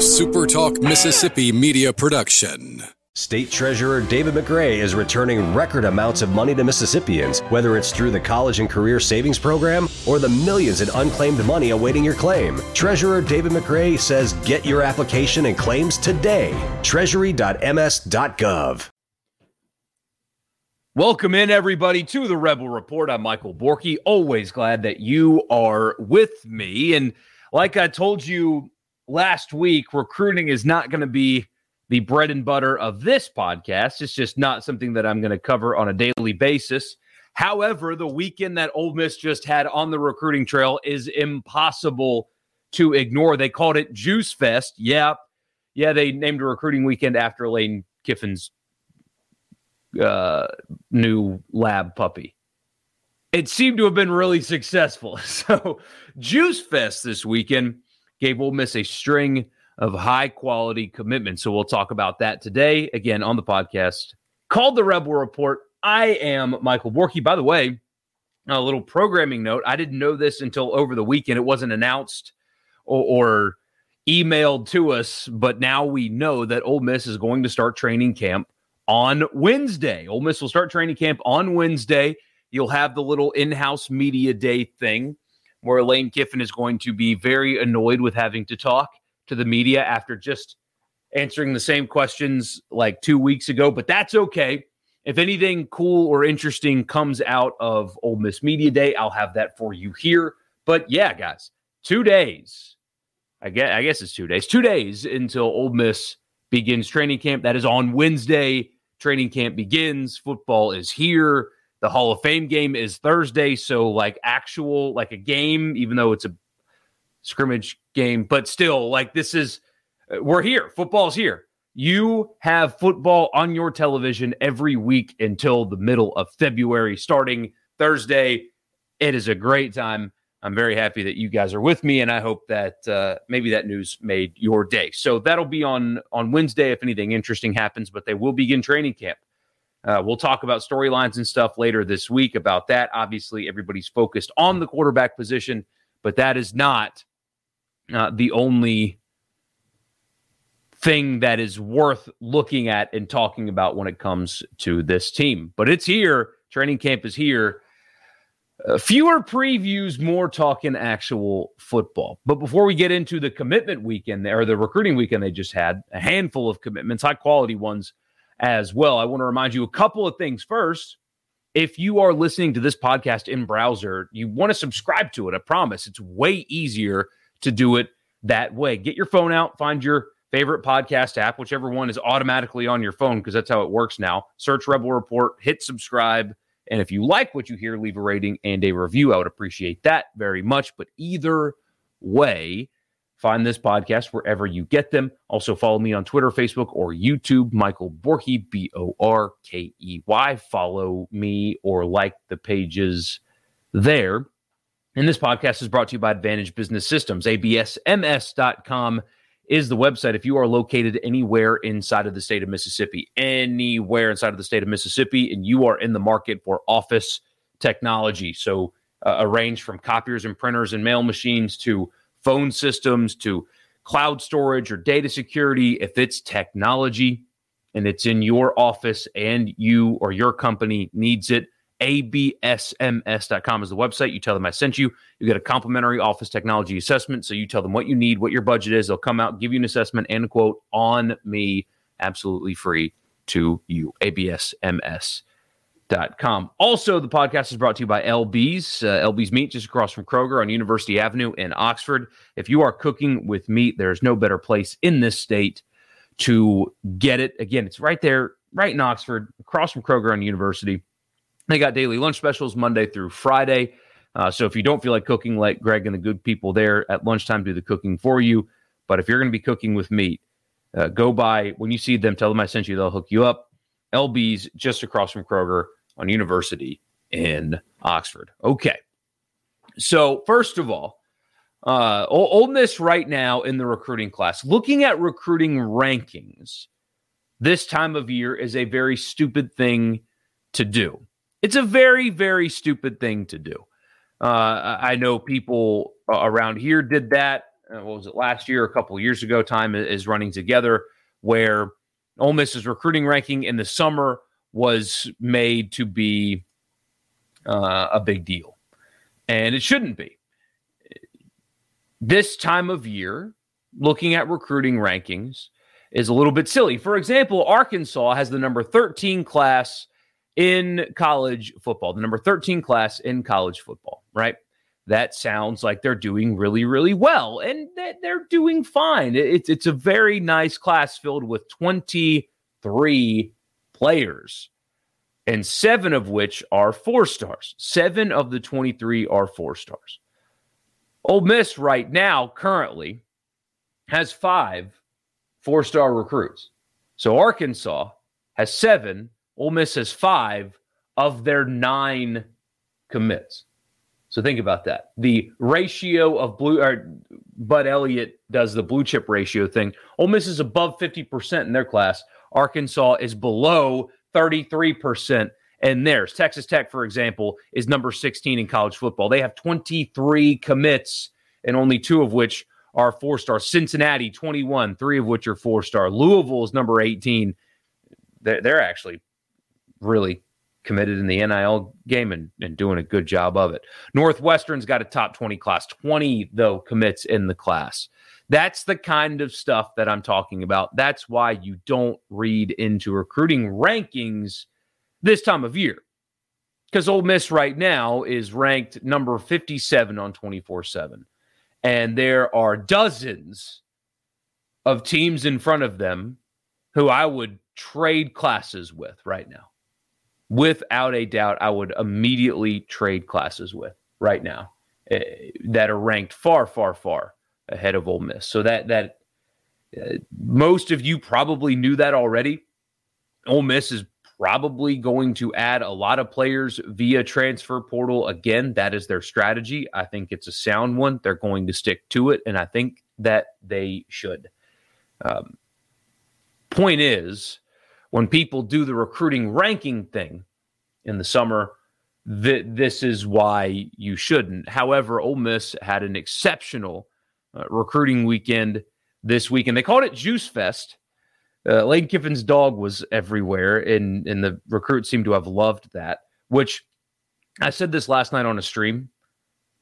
SuperTalk Mississippi media production. State Treasurer David McRae is returning record amounts of money to Mississippians, whether it's through the College and Career Savings Program or the millions in unclaimed money awaiting your claim. Treasurer David McRae says get your application and claims today. Treasury.ms.gov. Welcome in, everybody, to the Rebel Report. I'm Michael Borky. Always glad that you are with me. And like I told you last week, recruiting is not going to be the bread and butter of this podcast. It's just not something that I'm going to cover on a daily basis. However, the weekend that Ole Miss just had on the recruiting trail is impossible to ignore. They called it Juice Fest. Yeah. Yeah, they named a recruiting weekend after Lane Kiffin's uh, new lab puppy. It seemed to have been really successful. So, Juice Fest this weekend gave Ole Miss a string of high quality commitments. So we'll talk about that today again on the podcast called the Rebel Report. I am Michael Borky. By the way, a little programming note. I didn't know this until over the weekend. It wasn't announced or, or emailed to us, but now we know that Ole Miss is going to start training camp on Wednesday. Ole Miss will start training camp on Wednesday. You'll have the little in-house media day thing where Lane Kiffin is going to be very annoyed with having to talk to the media after just answering the same questions like two weeks ago, but that's okay. If anything cool or interesting comes out of Ole Miss Media Day, I'll have that for you here. But yeah, guys, two days. I guess I guess it's two days. Two days until Ole Miss begins training camp. That is on Wednesday. Training camp begins. Football is here. The Hall of Fame game is Thursday. So like actual like a game, even though it's a scrimmage game, but still, like this is we're here. Football's here. You have football on your television every week until the middle of February, starting Thursday. It is a great time. I'm very happy that you guys are with me, and I hope that uh, maybe that news made your day. So that'll be on on Wednesday if anything interesting happens. But they will begin training camp. Uh, we'll talk about storylines and stuff later this week about that. Obviously, everybody's focused on the quarterback position, but that is not uh, the only thing that is worth looking at and talking about when it comes to this team. But it's here. Training camp is here. Uh, fewer previews, more talking actual football. But before we get into the commitment weekend or the recruiting weekend they just had, a handful of commitments, high quality ones as well. I want to remind you a couple of things. First, if you are listening to this podcast in browser, you want to subscribe to it. I promise it's way easier to do it that way. Get your phone out, find your favorite podcast app, whichever one is automatically on your phone, because that's how it works now. Search Rebel Report, hit subscribe. And if you like what you hear, leave a rating and a review. I would appreciate that very much. But either way, find this podcast wherever you get them. Also, follow me on Twitter, Facebook, or YouTube, Michael Borky, B O R K E Y. Follow me or like the pages there. And this podcast is brought to you by Advantage Business Systems. ABSMS.com is the website. If you are located anywhere inside of the state of Mississippi, anywhere inside of the state of Mississippi, and you are in the market for office technology, so uh, a range from copiers and printers and mail machines to phone systems to cloud storage or data security, if it's technology and it's in your office and you or your company needs it, absms.com is the website. You tell them I sent you. You get a complimentary office technology assessment. So you tell them what you need, what your budget is. They'll come out, give you an assessment and a quote on me, absolutely free to you. absms.com. Also, the podcast is brought to you by LB's. Uh, LB's Meat, just across from Kroger on University Avenue in Oxford. If you are cooking with meat, there's no better place in this state to get it. Again, it's right there, right in Oxford, across from Kroger on University. They got daily lunch specials Monday through Friday. Uh, so if you don't feel like cooking, let Greg and the good people there at lunchtime do the cooking for you. But if you're going to be cooking with meat, uh, go by when you see them, tell them I sent you. They'll hook you up. LB's just across from Kroger on University in Oxford. Okay. So first of all, uh, Ole Miss right now in the recruiting class, looking at recruiting rankings this time of year is a very stupid thing to do. It's a very, very stupid thing to do. Uh, I know people around here did that uh, what was it last year, a couple years ago, time is running together where Ole Miss's recruiting ranking in the summer was made to be uh, a big deal, and it shouldn't be. This time of year, looking at recruiting rankings is a little bit silly. For example, Arkansas has the number 13 class in college football, the number 13 class in college football, right? That sounds like they're doing really, really well, and they're doing fine. It's it's a very nice class filled with 23 players, and seven of which are four stars. Seven of the 23 are four stars. Ole Miss right now currently has five four star recruits. So Arkansas has seven, Ole Miss has five of their nine commits. So think about that. The ratio of blue or Bud Elliott does the blue chip ratio thing. Ole Miss is above 50% in their class. Arkansas is below 33% in theirs. Texas Tech, for example, is number 16 in college football. They have 23 commits, and only two of which are four star. Cincinnati, 21, three of which are four star. Louisville is number 18. They're, they're actually really committed in the NIL game and, and doing a good job of it. Northwestern's got a top 20 class, 20, though, commits in the class. That's the kind of stuff that I'm talking about. That's why you don't read into recruiting rankings this time of year. Because Ole Miss right now is ranked number 57 on 24 7 and there are dozens of teams in front of them who I would trade classes with right now. Without a doubt, I would immediately trade classes with right now uh, that are ranked far, far, far ahead of Ole Miss. So that that uh, most of you probably knew that already. Ole Miss is probably going to add a lot of players via transfer portal. Again, that is their strategy. I think it's a sound one. They're going to stick to it, and I think that they should. Um, point is, when people do the recruiting ranking thing in the summer, th- this is why you shouldn't. However, Ole Miss had an exceptional uh, recruiting weekend this week, and they called it Juice Fest uh, Lane Kiffin's dog was everywhere, and and the recruits seem to have loved that. Which I said this last night on a stream,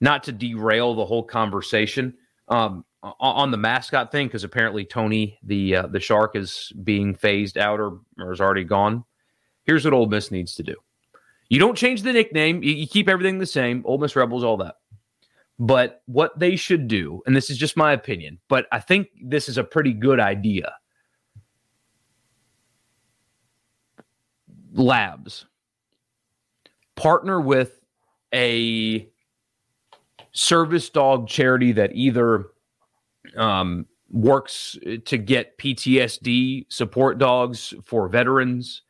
not to derail the whole conversation um, on the mascot thing, because apparently Tony the uh, the shark is being phased out or, or is already gone. Here's what Ole Miss needs to do: you don't change the nickname, you, you keep everything the same. Ole Miss Rebels, all that. But what they should do, and this is just my opinion, but I think this is a pretty good idea. Labs. Partner with a service dog charity that either um, works to get PTSD support dogs for veterans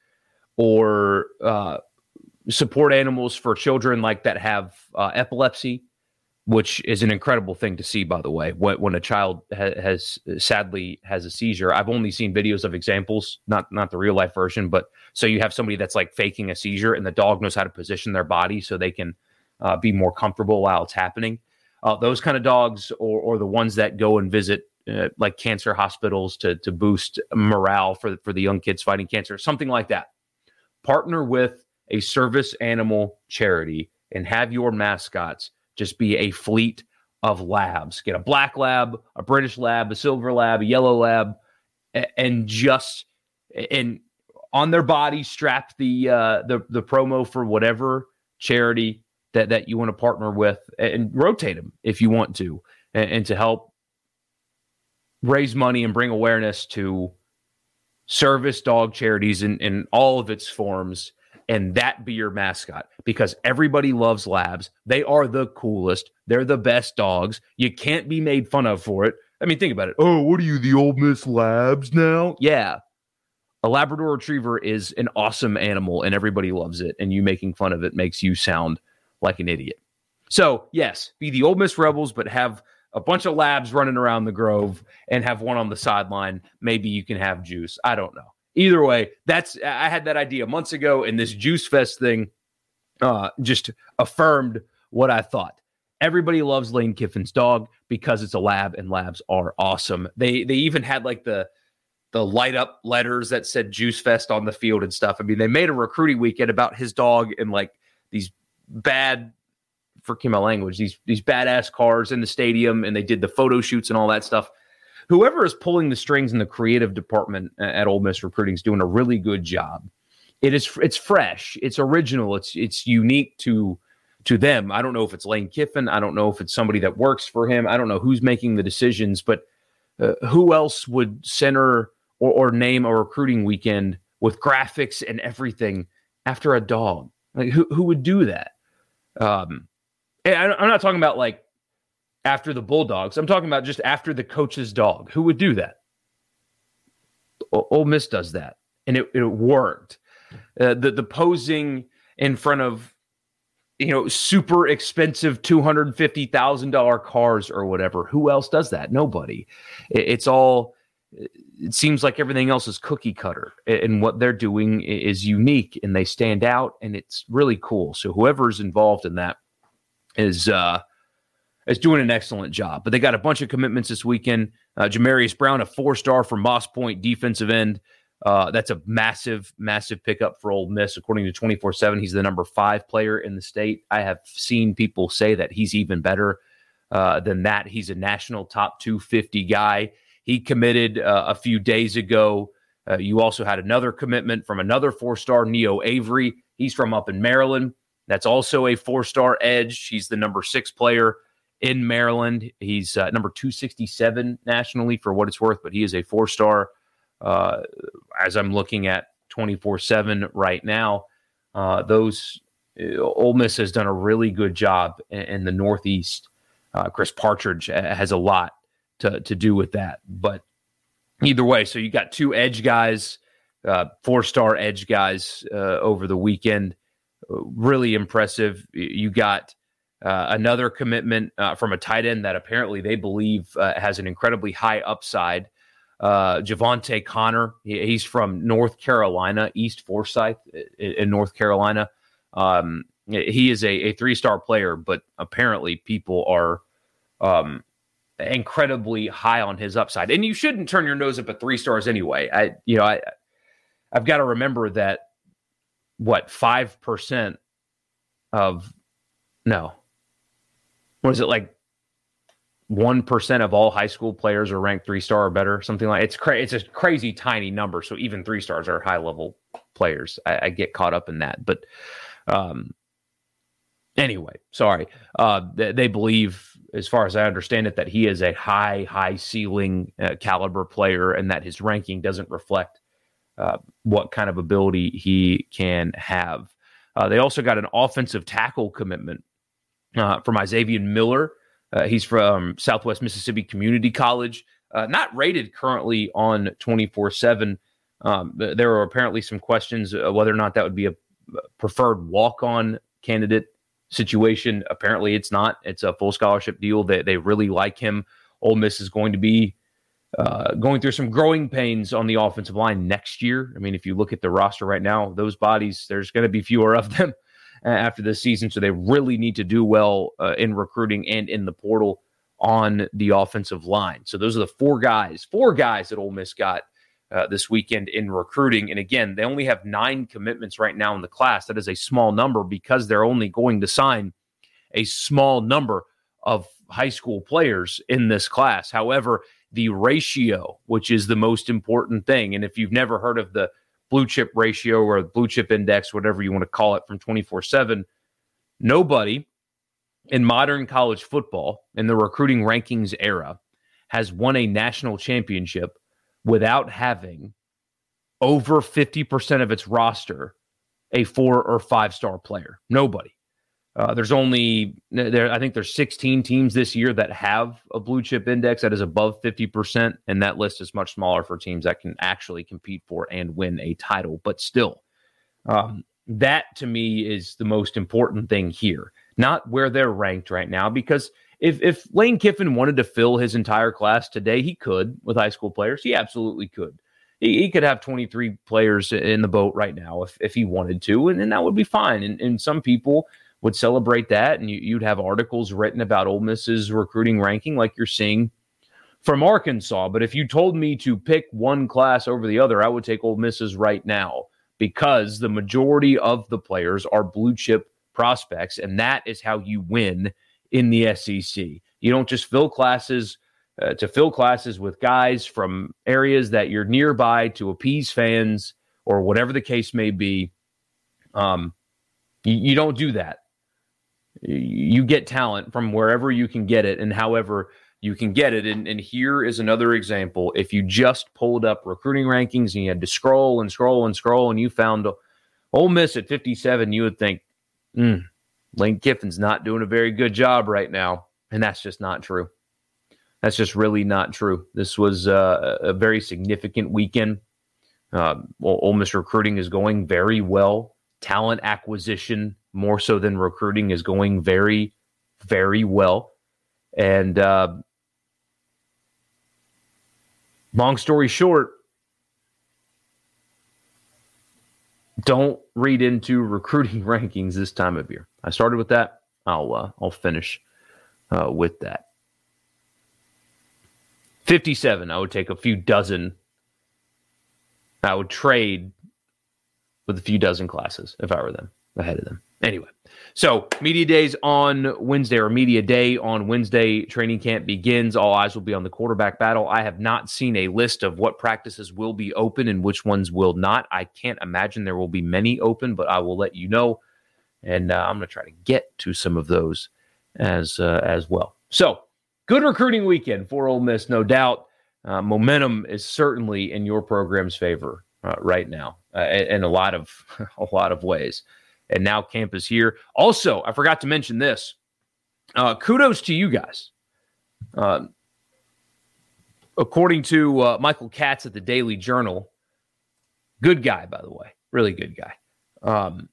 or uh, support animals for children like that have uh, epilepsy which is an incredible thing to see by the way when, when a child ha- has sadly has a seizure. I've only seen videos of examples not not the real life version but so you have somebody that's like faking a seizure and the dog knows how to position their body so they can uh, be more comfortable while it's happening. Uh, those kind of dogs or, or the ones that go and visit uh, like cancer hospitals to, to boost morale for, for the young kids fighting cancer something like that. Partner with a service animal charity and have your mascots just be a fleet of labs. Get a black lab, a British lab, a silver lab, a yellow lab, and just and on their body strap the uh, the the promo for whatever charity that that you want to partner with, and rotate them if you want to, and, and to help raise money and bring awareness to service dog charities in, in all of its forms and that be your mascot because everybody loves labs. They are the coolest. They're the best dogs. You can't be made fun of for it. I mean, think about it. Oh, what are you, the Ole Miss Labs now? Yeah. A Labrador Retriever is an awesome animal and everybody loves it. And you making fun of it makes you sound like an idiot. So, yes, be the Ole Miss Rebels, but have a bunch of labs running around the Grove and have one on the sideline. Maybe you can have juice. I don't know either way, that's I had that idea months ago, and this Juice Fest thing uh, just affirmed what I thought. everybody loves Lane Kiffin's dog because it's a lab and labs are awesome. They they even had like the the light up letters that said Juice Fest on the field and stuff. I mean, they made a recruiting weekend about his dog and like these bad forgive my language, these these badass cars in the stadium and they did the photo shoots and all that stuff. Whoever is pulling the strings in the creative department at Ole Miss recruiting is doing a really good job. It is it's fresh, it's original, it's it's unique to to them. I don't know if it's Lane Kiffin. I don't know if it's somebody that works for him. I don't know who's making the decisions, but uh, who else would center or, or name a recruiting weekend with graphics and everything after a dog? Like who who would do that? Um, I'm not talking about like after the Bulldogs. I'm talking about just after the coach's dog. Who would do that? O- Ole Miss does that, and it, it worked. Uh, the the posing in front of you know, super expensive $250,000 cars or whatever. Who else does that? Nobody. It's all, it seems like everything else is cookie cutter and what they're doing is unique and they stand out and it's really cool. So whoever's involved in that is, uh, is doing an excellent job. But they got a bunch of commitments this weekend. Uh, Jamarius Brown, a four star from Moss Point defensive end. Uh, that's a massive, massive pickup for Ole Miss. According to 24 7, he's the number five player in the state. I have seen people say that he's even better uh, than that. He's a national top 250 guy. He committed uh, a few days ago. Uh, you also had another commitment from another four star, Neo Avery. He's from up in Maryland. That's also a four star edge. He's the number six player in Maryland. He's uh, number 267 nationally for what it's worth, but he is a four star uh, as I'm looking at 24 7 right now, uh, those uh, Ole Miss has done a really good job in, in the Northeast. Uh, Chris Partridge has a lot to, to do with that. But either way, so you got two edge guys, uh, four star edge guys uh, over the weekend. Really impressive. You got uh, another commitment uh, from a tight end that apparently they believe uh, has an incredibly high upside uh, Javante Connor. he's from North Carolina, East Forsyth in, in North Carolina. Um, he is a, a three star player, but apparently people are um, incredibly high on his upside. And you shouldn't turn your nose up at three stars anyway. I, you know, I, I've got to remember that what five percent of no, what is it like one percent of all high school players are ranked three star or better, something like it's crazy. It's a crazy tiny number. So even three stars are high level players. I, I get caught up in that, but um, anyway, sorry. Uh, they, they, believe, as far as I understand it, that he is a high high ceiling uh, caliber player, and that his ranking doesn't reflect uh, what kind of ability he can have. Uh, they also got an offensive tackle commitment uh, from Isaiah Miller. Uh, he's from Southwest Mississippi Community College, uh, not rated currently on 24 um, 7. There are apparently some questions whether or not that would be a preferred walk on candidate situation. Apparently, it's not. It's a full scholarship deal. They, they really like him. Ole Miss is going to be uh, going through some growing pains on the offensive line next year. I mean, if you look at the roster right now, those bodies, there's going to be fewer of them after this season. So they really need to do well uh, in recruiting and in the portal on the offensive line. So those are the four guys, four guys that Ole Miss got uh, this weekend in recruiting. And again, they only have nine commitments right now in the class. That is a small number because they're only going to sign a small number of high school players in this class. However, the ratio, which is the most important thing, and if you've never heard of the blue chip ratio or blue chip index, whatever you want to call it, from 24 7. Nobody in modern college football in the recruiting rankings era has won a national championship without having over 50% of its roster a four or five star player. Nobody. Uh, there's only there. I think there's 16 teams this year that have a blue chip index that is above 50 percent, and that list is much smaller for teams that can actually compete for and win a title. But still, um, that to me is the most important thing here, not where they're ranked right now. Because if if Lane Kiffin wanted to fill his entire class today, he could with high school players. He absolutely could. He, he could have 23 players in the boat right now if if he wanted to, and, and that would be fine. And, and some people would celebrate that, and you, would have articles written about Ole Miss's recruiting ranking, like you're seeing from Arkansas. But if you told me to pick one class over the other, I would take Ole Miss's right now because the majority of the players are blue chip prospects, and that is how you win in the SEC. You don't just fill classes uh, to fill classes with guys from areas that you're nearby to appease fans or whatever the case may be. Um, you, you don't do that. You get talent from wherever you can get it and however you can get it. And, and here is another example. If you just pulled up recruiting rankings and you had to scroll and scroll and scroll and you found Ole Miss at 57, you would think, mm, Lane Kiffin's not doing a very good job right now. And that's just not true. That's just really not true. This was uh, a very significant weekend. Uh, Ole Miss recruiting is going very well. Talent acquisition, more so than recruiting, is going very, very well. And uh, long story short, don't read into recruiting rankings this time of year. I started with that. I'll uh, I'll finish uh, with that. 57, I would take a few dozen. I would trade with a few dozen classes if I were them ahead of them. Anyway, so media days on Wednesday or media day on Wednesday. Training camp begins. All eyes will be on the quarterback battle. I have not seen a list of what practices will be open and which ones will not. I can't imagine there will be many open, but I will let you know. And uh, I'm going to try to get to some of those as uh, as well. So good recruiting weekend for Ole Miss, no doubt. Uh, momentum is certainly in your program's favor uh, right now, uh, in a lot of a lot of ways. And now camp is here. Also, I forgot to mention this. Uh, kudos to you guys. Um, according to uh, Michael Katz at the Daily Journal, good guy by the way, really good guy. Um,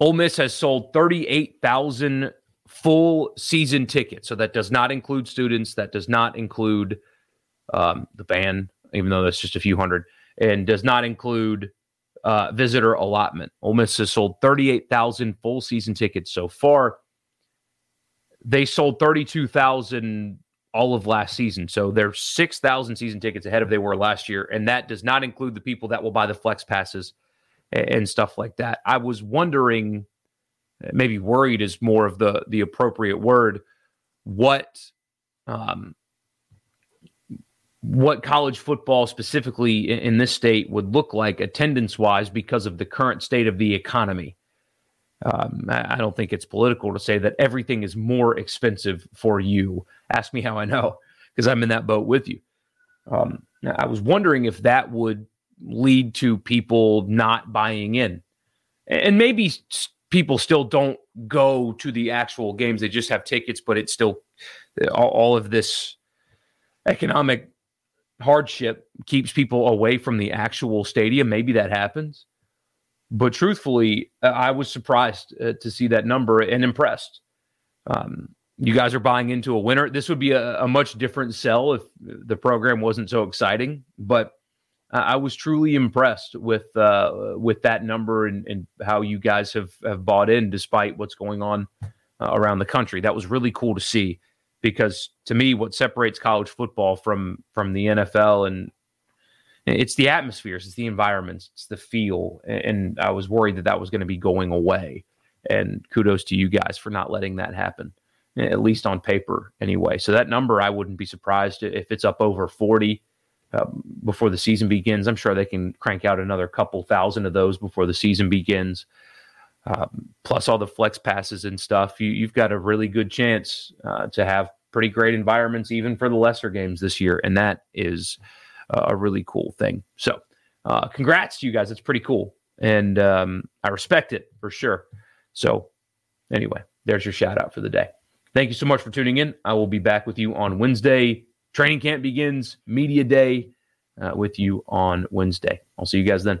Ole Miss has sold 38,000 full season tickets. So that does not include students. That does not include um, the band, even though that's just a few hundred, and does not include uh, visitor allotment. Ole Miss has sold 38,000 full season tickets so far. They sold 32,000 all of last season. So they're 6,000 season tickets ahead of they were last year. And that does not include the people that will buy the flex passes and, and stuff like that. I was wondering maybe worried is more of the the appropriate word. What um, what college football specifically in, this state would look like attendance wise because of the current state of the economy. Um, I don't think it's political to say that everything is more expensive for you. Ask me how I know because I'm in that boat with you. Um, I was wondering if that would lead to people not buying in, and maybe people still don't go to the actual games. They just have tickets, but it's still all, all of this economic hardship keeps people away from the actual stadium. Maybe that happens. But truthfully, uh, I was surprised uh, to see that number and impressed. Um, you guys are buying into a winner. This would be a, a much different sell if the program wasn't so exciting. But I was truly impressed with uh, with that number and, and, how you guys have, have bought in despite what's going on uh, around the country. That was really cool to see because to me, what separates college football from from the NFL and it's the atmospheres, it's the environments, it's the feel. And I was worried that that was going to be going away. And kudos to you guys for not letting that happen, at least on paper, anyway. So that number, I wouldn't be surprised if it's up over forty uh, before the season begins. I'm sure they can crank out another couple thousand of those before the season begins. Um, plus all the flex passes and stuff, you, have got a really good chance uh, to have pretty great environments even for the lesser games this year, and that is a really cool thing. So, uh, congrats to you guys. It's pretty cool, and um, I respect it for sure. So, anyway, there's your shout out for the day. Thank you so much for tuning in. I will be back with you on Wednesday Training camp begins, media day uh, with you on Wednesday. I'll see you guys then.